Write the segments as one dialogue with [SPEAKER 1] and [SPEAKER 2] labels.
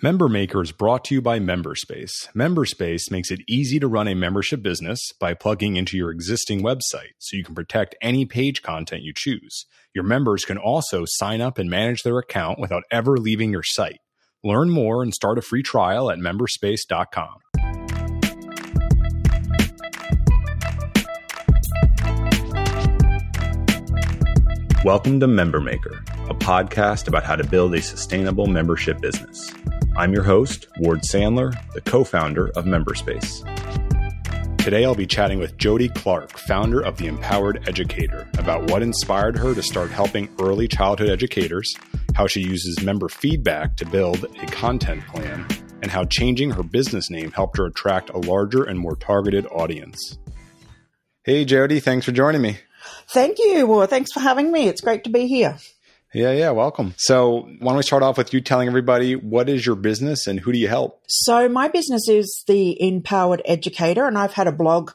[SPEAKER 1] Member Maker is brought to you by Memberspace. Memberspace makes it easy to run a membership business by plugging into your existing website so you can protect any page content you choose. Your members can also sign up and manage their account without ever leaving your site. Learn more and start a free trial at memberspace.com. Welcome to Member Maker, a podcast about how to build a sustainable membership business. I'm your host, Ward Sandler, the co founder of Memberspace. Today I'll be chatting with Jody Clark, founder of The Empowered Educator, about what inspired her to start helping early childhood educators, how she uses member feedback to build a content plan, and how changing her business name helped her attract a larger and more targeted audience. Hey, Jody, thanks for joining me.
[SPEAKER 2] Thank you. Well, thanks for having me. It's great to be here.
[SPEAKER 1] Yeah, yeah, welcome. So, why don't we start off with you telling everybody what is your business and who do you help?
[SPEAKER 2] So, my business is the Empowered Educator, and I've had a blog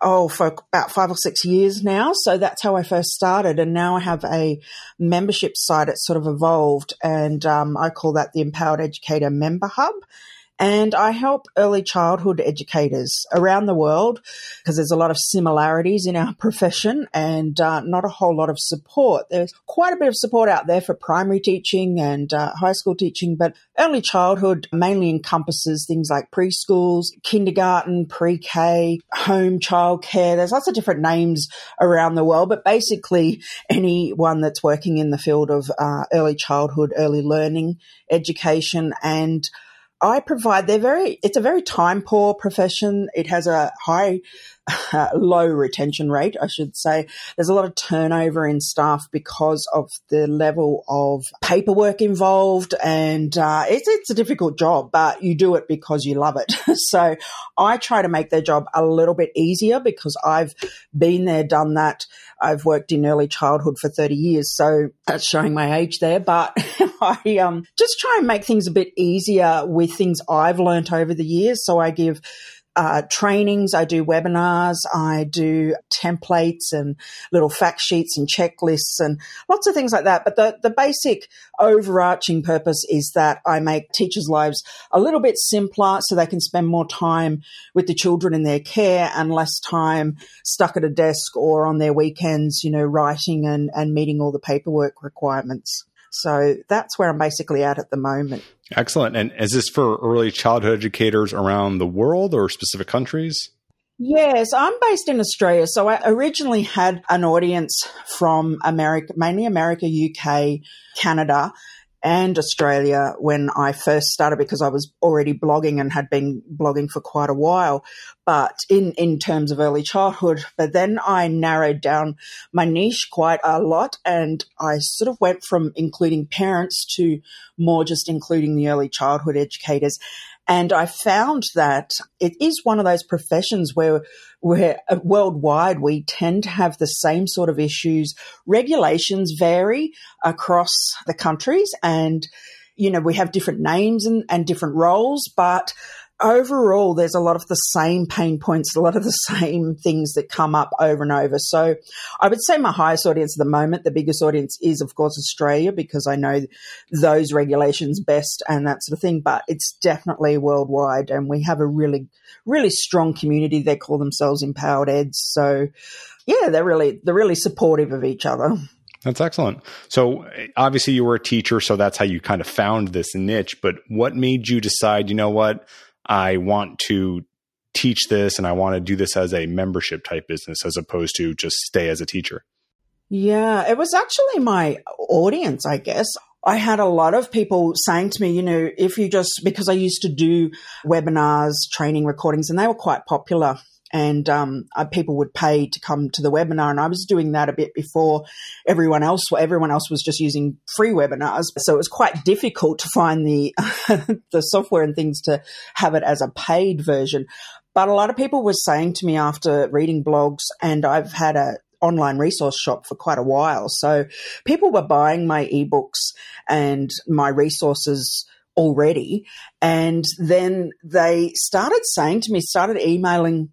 [SPEAKER 2] oh for about five or six years now. So that's how I first started, and now I have a membership site. It's sort of evolved, and um, I call that the Empowered Educator Member Hub. And I help early childhood educators around the world because there's a lot of similarities in our profession and uh, not a whole lot of support. There's quite a bit of support out there for primary teaching and uh, high school teaching, but early childhood mainly encompasses things like preschools, kindergarten, pre K, home childcare. There's lots of different names around the world, but basically anyone that's working in the field of uh, early childhood, early learning, education, and I provide, they're very, it's a very time poor profession. It has a high, low retention rate, I should say. There's a lot of turnover in staff because of the level of paperwork involved. And uh, it's, it's a difficult job, but you do it because you love it. so I try to make their job a little bit easier because I've been there, done that. I've worked in early childhood for 30 years. So that's showing my age there, but I um, just try and make things a bit easier with things I've learnt over the years. So I give uh, trainings, I do webinars, I do templates and little fact sheets and checklists and lots of things like that. But the, the basic overarching purpose is that I make teachers' lives a little bit simpler so they can spend more time with the children in their care and less time stuck at a desk or on their weekends, you know, writing and, and meeting all the paperwork requirements. So that's where I'm basically at at the moment.
[SPEAKER 1] Excellent. And is this for early childhood educators around the world or specific countries?
[SPEAKER 2] Yes, I'm based in Australia. So I originally had an audience from America, mainly America, UK, Canada and Australia when I first started because I was already blogging and had been blogging for quite a while, but in, in terms of early childhood. But then I narrowed down my niche quite a lot and I sort of went from including parents to more just including the early childhood educators. And I found that it is one of those professions where, where uh, worldwide we tend to have the same sort of issues. Regulations vary across the countries and, you know, we have different names and, and different roles, but overall, there's a lot of the same pain points, a lot of the same things that come up over and over. So I would say my highest audience at the moment, the biggest audience is, of course, Australia, because I know those regulations best and that sort of thing. But it's definitely worldwide. And we have a really, really strong community. They call themselves Empowered Eds. So yeah, they're really, they're really supportive of each other.
[SPEAKER 1] That's excellent. So obviously you were a teacher, so that's how you kind of found this niche. But what made you decide, you know what, I want to teach this and I want to do this as a membership type business as opposed to just stay as a teacher?
[SPEAKER 2] Yeah, it was actually my audience, I guess. I had a lot of people saying to me, you know, if you just, because I used to do webinars, training recordings, and they were quite popular and um, uh, people would pay to come to the webinar. And I was doing that a bit before everyone else. Everyone else was just using free webinars, so it was quite difficult to find the the software and things to have it as a paid version. But a lot of people were saying to me after reading blogs, and I've had a online resource shop for quite a while. So people were buying my ebooks and my resources already. And then they started saying to me, started emailing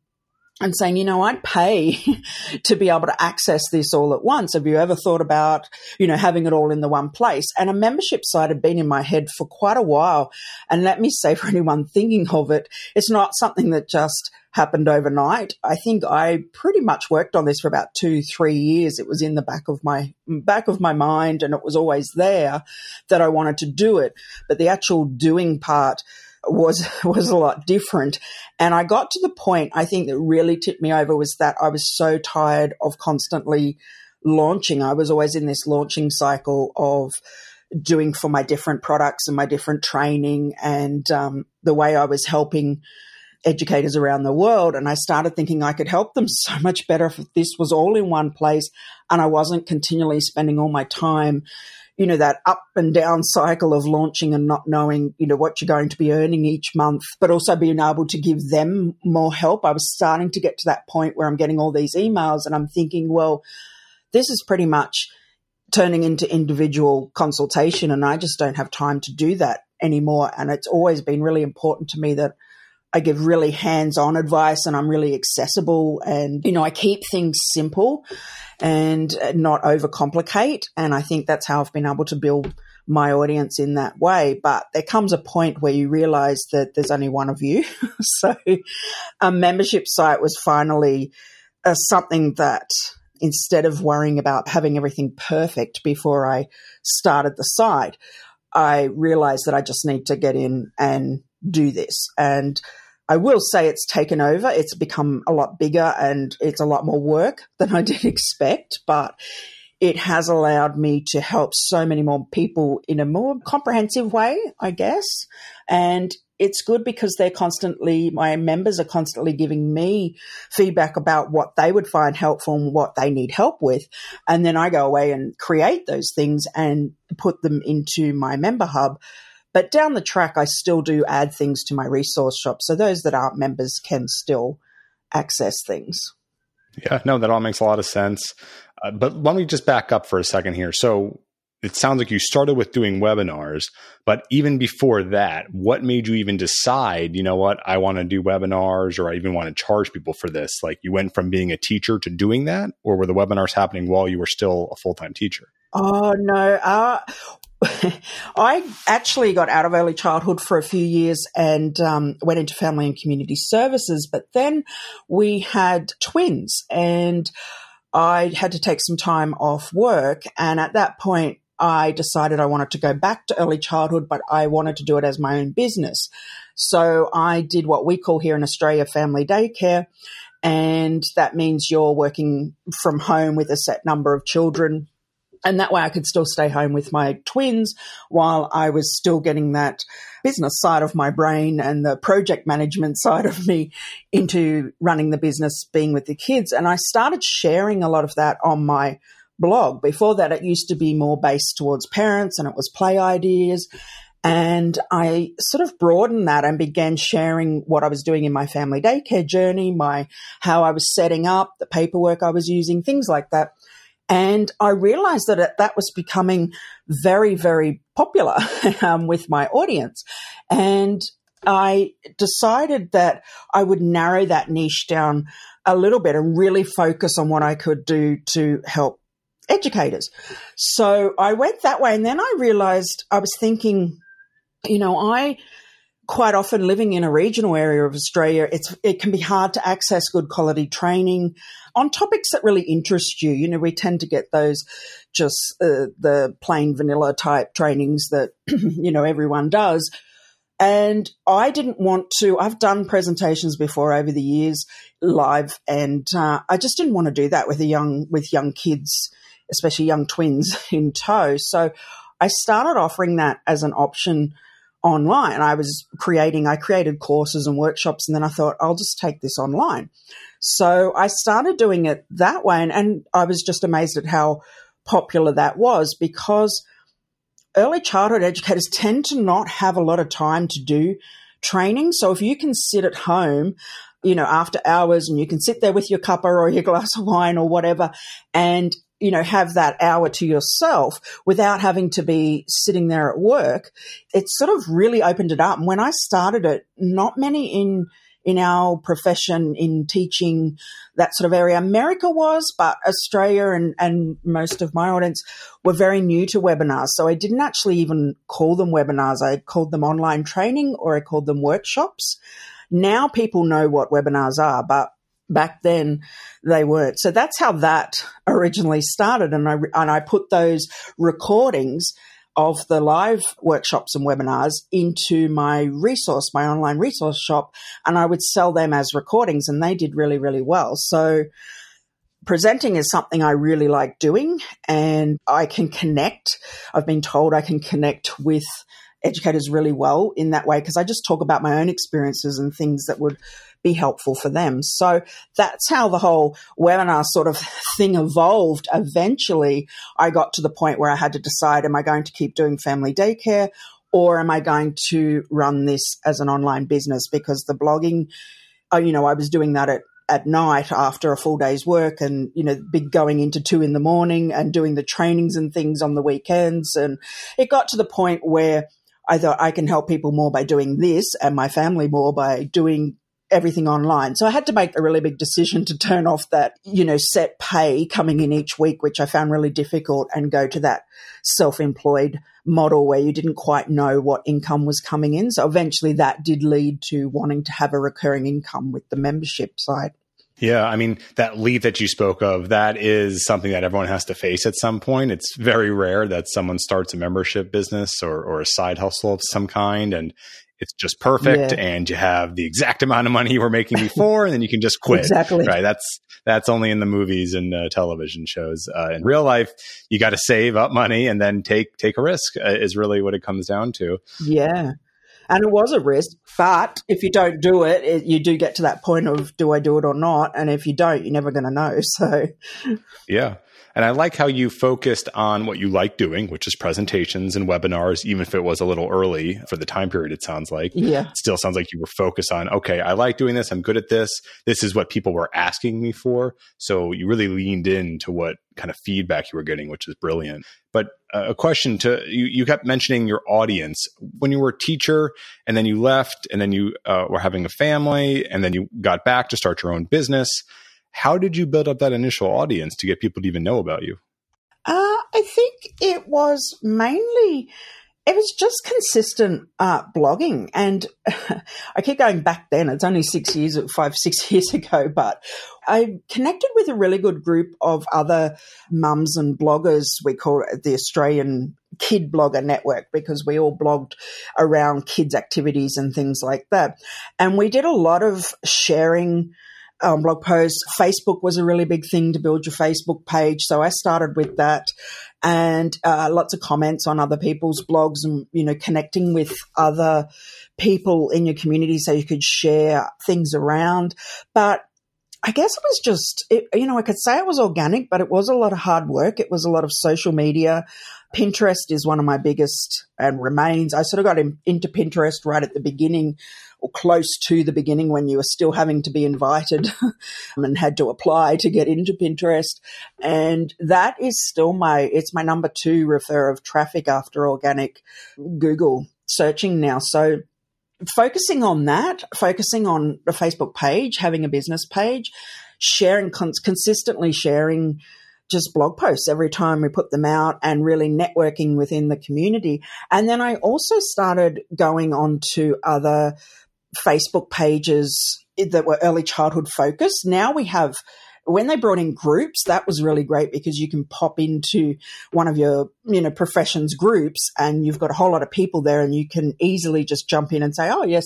[SPEAKER 2] and saying, you know, I'd pay to be able to access this all at once. Have you ever thought about, you know, having it all in the one place? And a membership site had been in my head for quite a while. And let me say for anyone thinking of it, it's not something that just happened overnight. I think I pretty much worked on this for about two, three years. It was in the back of my back of my mind and it was always there that I wanted to do it. But the actual doing part was was a lot different. And I got to the point I think that really tipped me over was that I was so tired of constantly launching. I was always in this launching cycle of doing for my different products and my different training and um, the way I was helping educators around the world. And I started thinking I could help them so much better if this was all in one place and I wasn't continually spending all my time you know, that up and down cycle of launching and not knowing, you know, what you're going to be earning each month, but also being able to give them more help. I was starting to get to that point where I'm getting all these emails and I'm thinking, well, this is pretty much turning into individual consultation and I just don't have time to do that anymore. And it's always been really important to me that I give really hands on advice and I'm really accessible and, you know, I keep things simple and not overcomplicate. And I think that's how I've been able to build my audience in that way. But there comes a point where you realize that there's only one of you. so a membership site was finally uh, something that instead of worrying about having everything perfect before I started the site, I realized that I just need to get in and do this. And I will say it's taken over. It's become a lot bigger and it's a lot more work than I did expect, but it has allowed me to help so many more people in a more comprehensive way, I guess. And it's good because they're constantly, my members are constantly giving me feedback about what they would find helpful and what they need help with. And then I go away and create those things and put them into my member hub but down the track, I still do add things to my resource shop. So those that aren't members can still access things.
[SPEAKER 1] Yeah, no, that all makes a lot of sense. Uh, but let me just back up for a second here. So it sounds like you started with doing webinars, but even before that, what made you even decide, you know what, I want to do webinars or I even want to charge people for this? Like you went from being a teacher to doing that, or were the webinars happening while you were still a full time teacher?
[SPEAKER 2] Oh, no. Uh, I actually got out of early childhood for a few years and um, went into family and community services, but then we had twins and I had to take some time off work. And at that point, I decided I wanted to go back to early childhood, but I wanted to do it as my own business. So I did what we call here in Australia family daycare. And that means you're working from home with a set number of children and that way I could still stay home with my twins while I was still getting that business side of my brain and the project management side of me into running the business, being with the kids. And I started sharing a lot of that on my blog. Before that, it used to be more based towards parents and it was play ideas. And I sort of broadened that and began sharing what I was doing in my family daycare journey, my, how I was setting up, the paperwork I was using, things like that. And I realized that it, that was becoming very, very popular um, with my audience. And I decided that I would narrow that niche down a little bit and really focus on what I could do to help educators. So I went that way. And then I realized I was thinking, you know, I quite often living in a regional area of Australia, it's it can be hard to access good quality training on topics that really interest you. You know, we tend to get those just uh, the plain vanilla type trainings that you know everyone does. And I didn't want to. I've done presentations before over the years, live, and uh, I just didn't want to do that with a young with young kids, especially young twins in tow. So I started offering that as an option online. I was creating, I created courses and workshops, and then I thought, I'll just take this online. So I started doing it that way, and, and I was just amazed at how popular that was because early childhood educators tend to not have a lot of time to do training. So if you can sit at home, you know, after hours and you can sit there with your cuppa or your glass of wine or whatever and you know, have that hour to yourself without having to be sitting there at work, it sort of really opened it up. And when I started it, not many in in our profession in teaching that sort of area. America was, but Australia and, and most of my audience were very new to webinars. So I didn't actually even call them webinars. I called them online training or I called them workshops. Now people know what webinars are, but back then they weren't. So that's how that originally started. And I, and I put those recordings of the live workshops and webinars into my resource, my online resource shop, and I would sell them as recordings, and they did really, really well. So, presenting is something I really like doing, and I can connect. I've been told I can connect with educators really well in that way because I just talk about my own experiences and things that would be helpful for them. So that's how the whole webinar sort of thing evolved. Eventually, I got to the point where I had to decide, am I going to keep doing family daycare or am I going to run this as an online business? Because the blogging, uh, you know, I was doing that at at night after a full day's work and, you know, big going into two in the morning and doing the trainings and things on the weekends. And it got to the point where I thought I can help people more by doing this and my family more by doing everything online. So I had to make a really big decision to turn off that, you know, set pay coming in each week, which I found really difficult and go to that self-employed model where you didn't quite know what income was coming in. So eventually that did lead to wanting to have a recurring income with the membership side.
[SPEAKER 1] Yeah, I mean, that leap that you spoke of, that is something that everyone has to face at some point. It's very rare that someone starts a membership business or, or a side hustle of some kind and it's just perfect yeah. and you have the exact amount of money you were making before and then you can just quit.
[SPEAKER 2] Exactly.
[SPEAKER 1] Right that's that's only in the movies and uh, television shows uh, in real life. You got to save up money and then take take a risk uh, is really what it comes down to.
[SPEAKER 2] Yeah. And it was a risk but if you don't do it, it you do get to that point of do i do it or not? And if you don't you're never going to know so.
[SPEAKER 1] Yeah and I like how you focused on what you like doing, which is presentations and webinars, even if it was a little early for the time period, it sounds like.
[SPEAKER 2] Yeah.
[SPEAKER 1] Still sounds like you were focused on, okay, I like doing this. I'm good at this. This is what people were asking me for. So you really leaned into what kind of feedback you were getting, which is brilliant. But uh, a question to you, you kept mentioning your audience when you were a teacher and then you left and then you uh, were having a family and then you got back to start your own business how did you build up that initial audience to get people to even know about you?
[SPEAKER 2] Uh, I think it was mainly it was just consistent uh, blogging. And I keep going back then. It's only six years, five, six years ago, but I connected with a really good group of other mums and bloggers. We call it the Australian Kid Blogger Network because we all blogged around kids' activities and things like that. And we did a lot of sharing um, blog posts. Facebook was a really big thing to build your Facebook page. So I started with that and uh, lots of comments on other people's blogs and, you know, connecting with other people in your community so you could share things around. But I guess it was just, it, you know, I could say it was organic, but it was a lot of hard work. It was a lot of social media. Pinterest is one of my biggest and remains. I sort of got in, into Pinterest right at the beginning or close to the beginning when you were still having to be invited and had to apply to get into Pinterest. And that is still my, it's my number two refer of traffic after organic Google searching now. So focusing on that, focusing on a Facebook page, having a business page, sharing, cons- consistently sharing just blog posts every time we put them out and really networking within the community. And then I also started going on to other Facebook pages that were early childhood focused. Now we have when they brought in groups, that was really great because you can pop into one of your, you know, professions groups and you've got a whole lot of people there and you can easily just jump in and say, Oh, yes,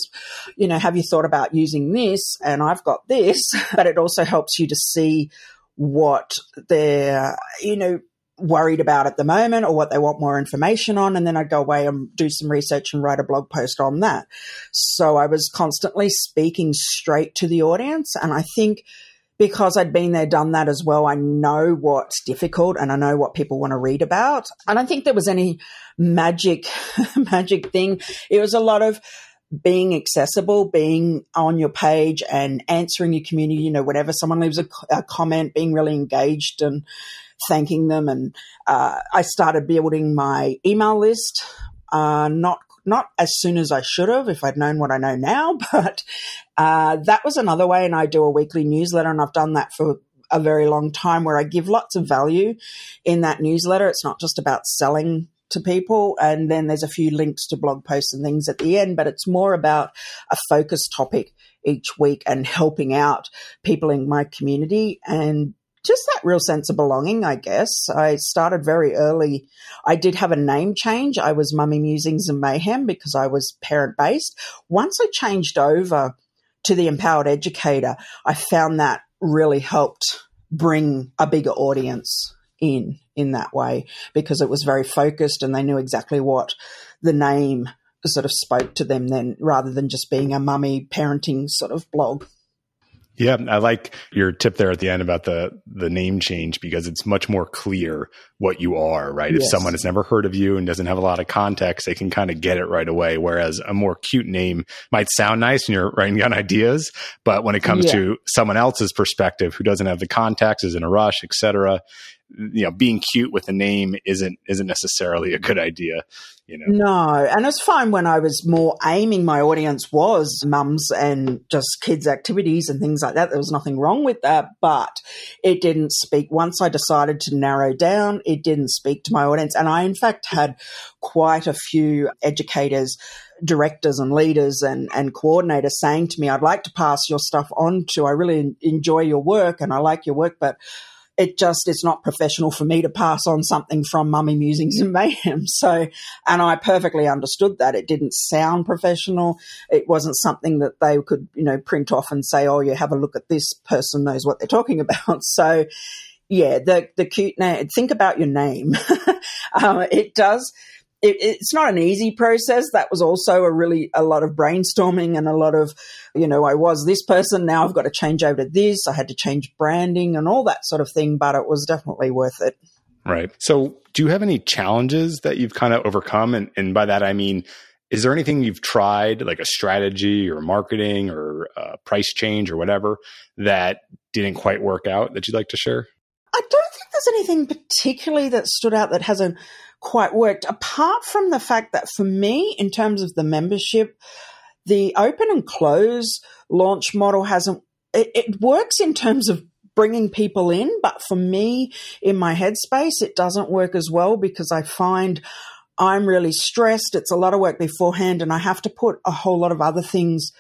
[SPEAKER 2] you know, have you thought about using this? And I've got this, but it also helps you to see what they're, you know, worried about at the moment or what they want more information on. And then I'd go away and do some research and write a blog post on that. So I was constantly speaking straight to the audience. And I think because I'd been there, done that as well, I know what's difficult and I know what people want to read about. I don't think there was any magic, magic thing. It was a lot of, being accessible, being on your page and answering your community, you know, whenever someone leaves a, a comment, being really engaged and thanking them. And uh, I started building my email list, uh, not not as soon as I should have if I'd known what I know now, but uh, that was another way. And I do a weekly newsletter, and I've done that for a very long time where I give lots of value in that newsletter. It's not just about selling to people. And then there's a few links to blog posts and things at the end, but it's more about a focus topic each week and helping out people in my community and just that real sense of belonging, I guess. I started very early. I did have a name change. I was Mummy Musings and Mayhem because I was parent based. Once I changed over to the Empowered Educator, I found that really helped bring a bigger audience in in that way because it was very focused and they knew exactly what the name sort of spoke to them then rather than just being a mummy parenting sort of blog.
[SPEAKER 1] Yeah, I like your tip there at the end about the the name change because it's much more clear what you are, right? Yes. If someone has never heard of you and doesn't have a lot of context, they can kind of get it right away. Whereas a more cute name might sound nice when you're writing down ideas, but when it comes yeah. to someone else's perspective who doesn't have the context, is in a rush, etc., you know being cute with a name isn't isn't necessarily a good idea you know
[SPEAKER 2] no and it's fine when i was more aiming my audience was mums and just kids activities and things like that there was nothing wrong with that but it didn't speak once i decided to narrow down it didn't speak to my audience. And i in fact had quite a few educators directors and leaders and, and coordinators saying to me, I'd like to pass your stuff on to, I really enjoy your work and I like your work, but it just it's not professional for me to pass on something from mummy musings and mayhem. So and i perfectly understood that. It didn't sound professional. It wasn't something that they could you know print off and say oh you have a look at this person knows what they're talking about. So yeah the the cute name think about your name um, it does it, it's not an easy process. That was also a really a lot of brainstorming and a lot of, you know, I was this person. Now I've got to change over to this. I had to change branding and all that sort of thing, but it was definitely worth it.
[SPEAKER 1] Right. So, do you have any challenges that you've kind of overcome? And, and by that, I mean, is there anything you've tried, like a strategy or marketing or a price change or whatever, that didn't quite work out that you'd like to share?
[SPEAKER 2] I don't think there's anything particularly that stood out that hasn't quite worked, apart from the fact that for me, in terms of the membership, the open and close launch model hasn't, it, it works in terms of bringing people in, but for me, in my headspace, it doesn't work as well because I find I'm really stressed. It's a lot of work beforehand, and I have to put a whole lot of other things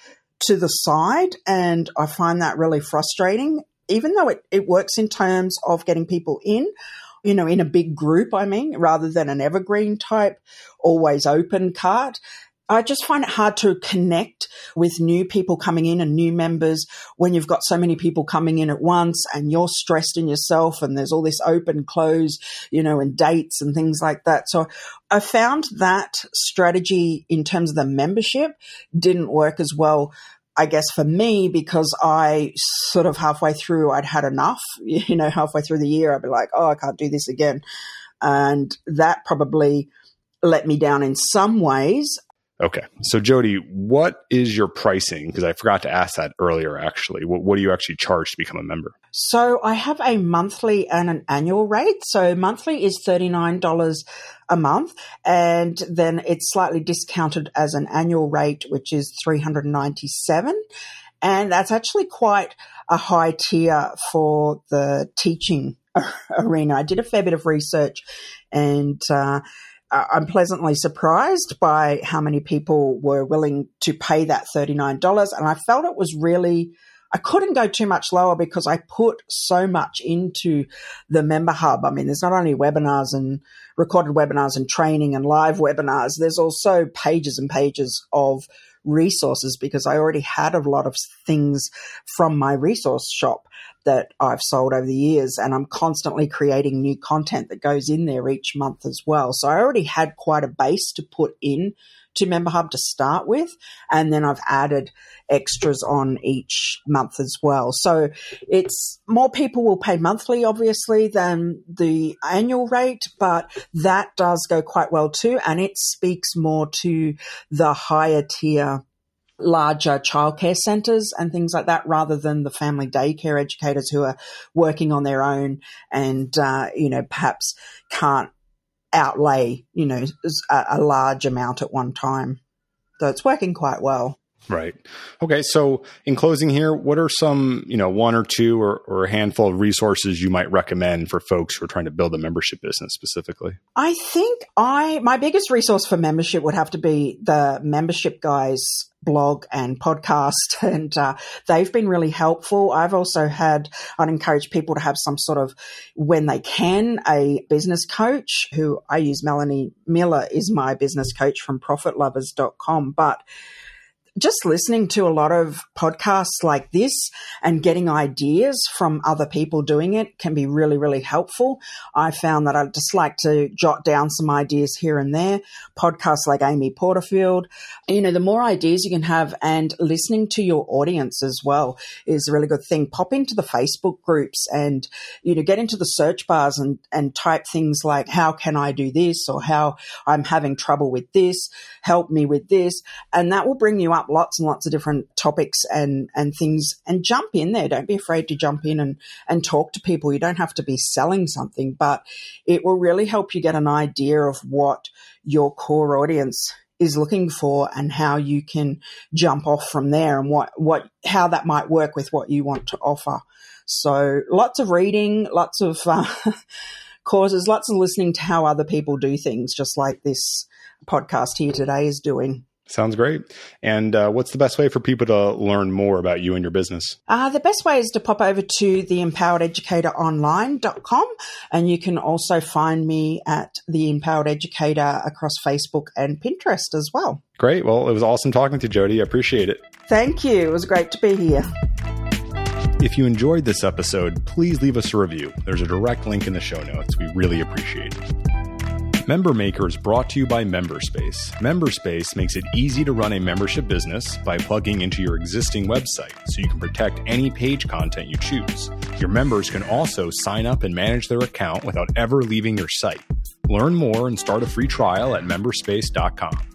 [SPEAKER 2] to the side. And I find that really frustrating. Even though it, it works in terms of getting people in, you know, in a big group, I mean, rather than an evergreen type, always open cart. I just find it hard to connect with new people coming in and new members when you've got so many people coming in at once and you're stressed in yourself and there's all this open close, you know, and dates and things like that. So I found that strategy in terms of the membership didn't work as well I guess for me, because I sort of halfway through, I'd had enough, you know, halfway through the year, I'd be like, oh, I can't do this again. And that probably let me down in some ways.
[SPEAKER 1] Okay. So, Jody, what is your pricing? Because I forgot to ask that earlier, actually. What, what, do you actually charge to become a member?
[SPEAKER 2] So, I have a monthly and an annual rate. So, monthly is $39 a month, and then it's slightly discounted as an annual rate, which is 397 And that's actually quite a high tier for the teaching arena. I did a fair bit of research and, uh, Uh, I'm pleasantly surprised by how many people were willing to pay that $39. And I felt it was really, I couldn't go too much lower because I put so much into the member hub. I mean, there's not only webinars and recorded webinars and training and live webinars, there's also pages and pages of resources because I already had a lot of things from my resource shop that I've sold over the years, and I'm constantly creating new content that goes in there each month as well. So I already had quite a base to put in to Member Hub to start with, and then I've added extras on each month as well. So it's more people will pay monthly, obviously, than the annual rate, but that does go quite well too, and it speaks more to the higher tier larger childcare centres and things like that rather than the family daycare educators who are working on their own and, uh, you know, perhaps can't outlay, you know, a, a large amount at one time. So it's working quite well.
[SPEAKER 1] Right. Okay. So, in closing here, what are some, you know, one or two or, or, a handful of resources you might recommend for folks who are trying to build a membership business specifically?
[SPEAKER 2] I think I my biggest resource for membership would have to be the membership guys blog and podcast and uh, they've been really helpful i've also had i'd encourage people to have some sort of when they can a business coach who i use melanie miller is my business coach from profitlovers.com but just listening to a lot of podcasts like this and getting ideas from other people doing it can be really, really helpful. I found that I just like to jot down some ideas here and there. Podcasts like Amy Porterfield, you know, the more ideas you can have and listening to your audience as well is a really good thing. Pop into the Facebook groups and, you know, get into the search bars and, and type things like, how can I do this? Or how I'm having trouble with this. Help me with this. And that will bring you up up lots and lots of different topics and, and things and jump in there. Don't be afraid to jump in and, and talk to people. You don't have to be selling something, but it will really help you get an idea of what your core audience is looking for and how you can jump off from there and what, what, how that might work with what you want to offer. So lots of reading, lots of, uh, courses, lots of listening to how other people do things, just like this podcast here today is doing.
[SPEAKER 1] Sounds great. And uh, what's the best way for people to learn more about you and your business?
[SPEAKER 2] Uh, the best way is to pop over to theempowerededucatoronline.com and you can also find me at The Empowered Educator across Facebook and Pinterest as well.
[SPEAKER 1] Great. Well, it was awesome talking to Jody. I appreciate it.
[SPEAKER 2] Thank you. It was great to be here.
[SPEAKER 1] If you enjoyed this episode, please leave us a review. There's a direct link in the show notes. We really appreciate it. Member Maker is brought to you by Memberspace. Memberspace makes it easy to run a membership business by plugging into your existing website so you can protect any page content you choose. Your members can also sign up and manage their account without ever leaving your site. Learn more and start a free trial at memberspace.com.